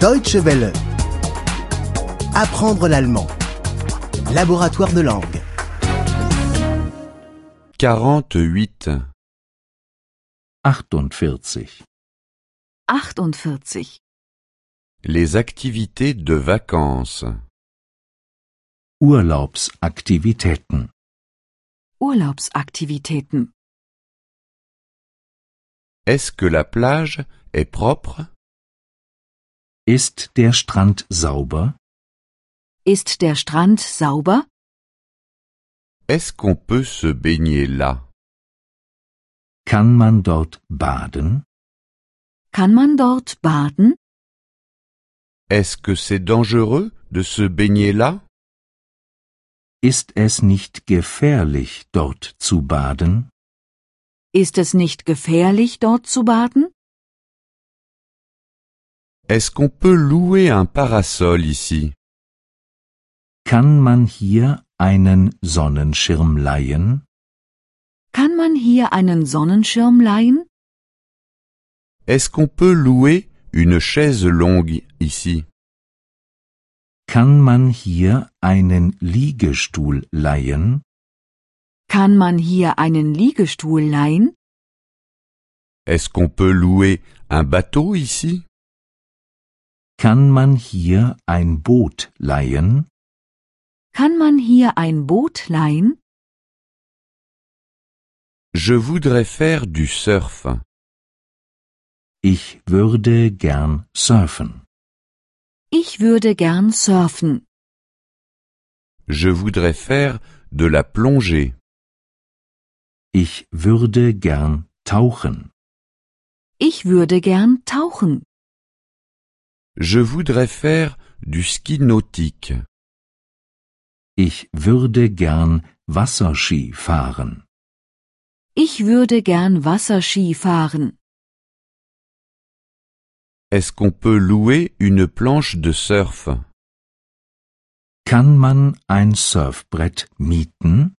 Deutsche Welle. Apprendre l'allemand. Laboratoire de langue. 48. 48. 48. Les activités de vacances. Urlaubsaktivitäten. Urlaubsaktivitäten. Est-ce que la plage est propre? Ist der Strand sauber? Ist der Strand sauber? Est-ce qu'on peut se baigner là Kann man dort baden? Kann man dort baden? Est-ce que c'est dangereux de se baigner là Ist es nicht gefährlich, dort zu baden? Ist es nicht gefährlich, dort zu baden? Est-ce qu'on peut louer un parasol ici Kann man hier einen Sonnenschirm leihen? Kann man hier einen Sonnenschirm leihen? Est-ce qu'on peut louer une chaise longue ici Kann man hier einen Liegestuhl leihen? Kann man hier einen Liegestuhl leihen? Est-ce qu'on peut louer un bateau ici Kann man hier ein Boot leihen? Kann man hier ein Boot leihen? Je voudrais faire du surf. Ich würde gern surfen. Ich würde gern surfen. Je voudrais faire de la plongée. Ich würde gern tauchen. Ich würde gern tauchen. Je voudrais faire du ski nautique. Ich würde gern Wasserski fahren. Ich würde gern Wasserski fahren. Est-ce qu'on peut louer une planche de surf Kann man ein Surfbrett mieten?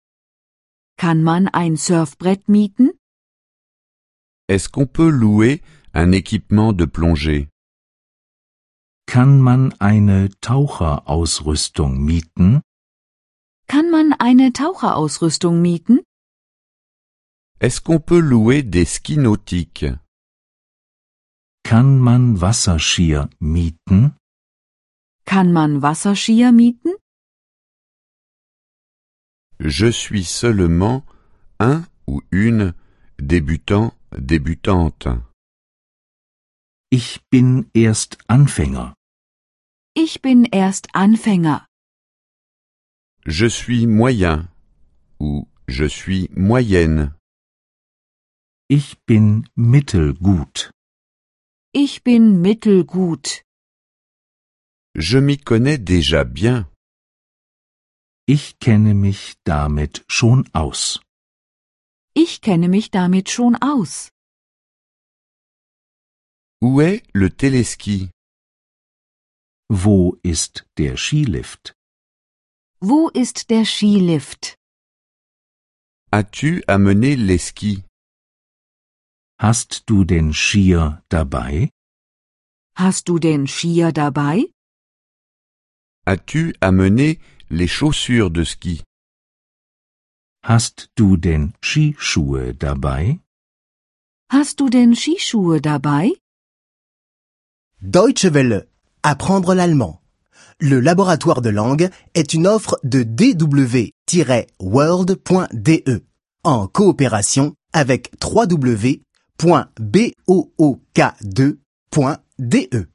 Kann man ein Surfbrett mieten? Est-ce qu'on peut louer un équipement de plongée Kann man eine Taucherausrüstung mieten? Kann man eine Taucherausrüstung mieten? Est-ce qu'on peut louer des skis nautiques Kann man Wasserskier mieten? Kann man Wasserskier mieten? Je suis seulement un ou une débutant, débutante. Ich bin erst Anfänger. Ich bin erst Anfänger. Je suis moyen ou je suis moyenne. Ich bin mittelgut. Ich bin mittelgut. Je m'y connais déjà bien. Ich kenne mich damit schon aus. Ich kenne mich damit schon aus. Où est le téléski Wo ist der Skilift? Wo ist der Skilift? As-tu amené les skis Hast du den Skier dabei? Hast du den Skier dabei? As-tu amené les chaussures de ski Hast du den Skischuhe dabei? Hast du denn Skischuhe dabei? Deutsche Welle. Apprendre l'allemand. Le laboratoire de langue est une offre de dw-world.de en coopération avec www.book2.de.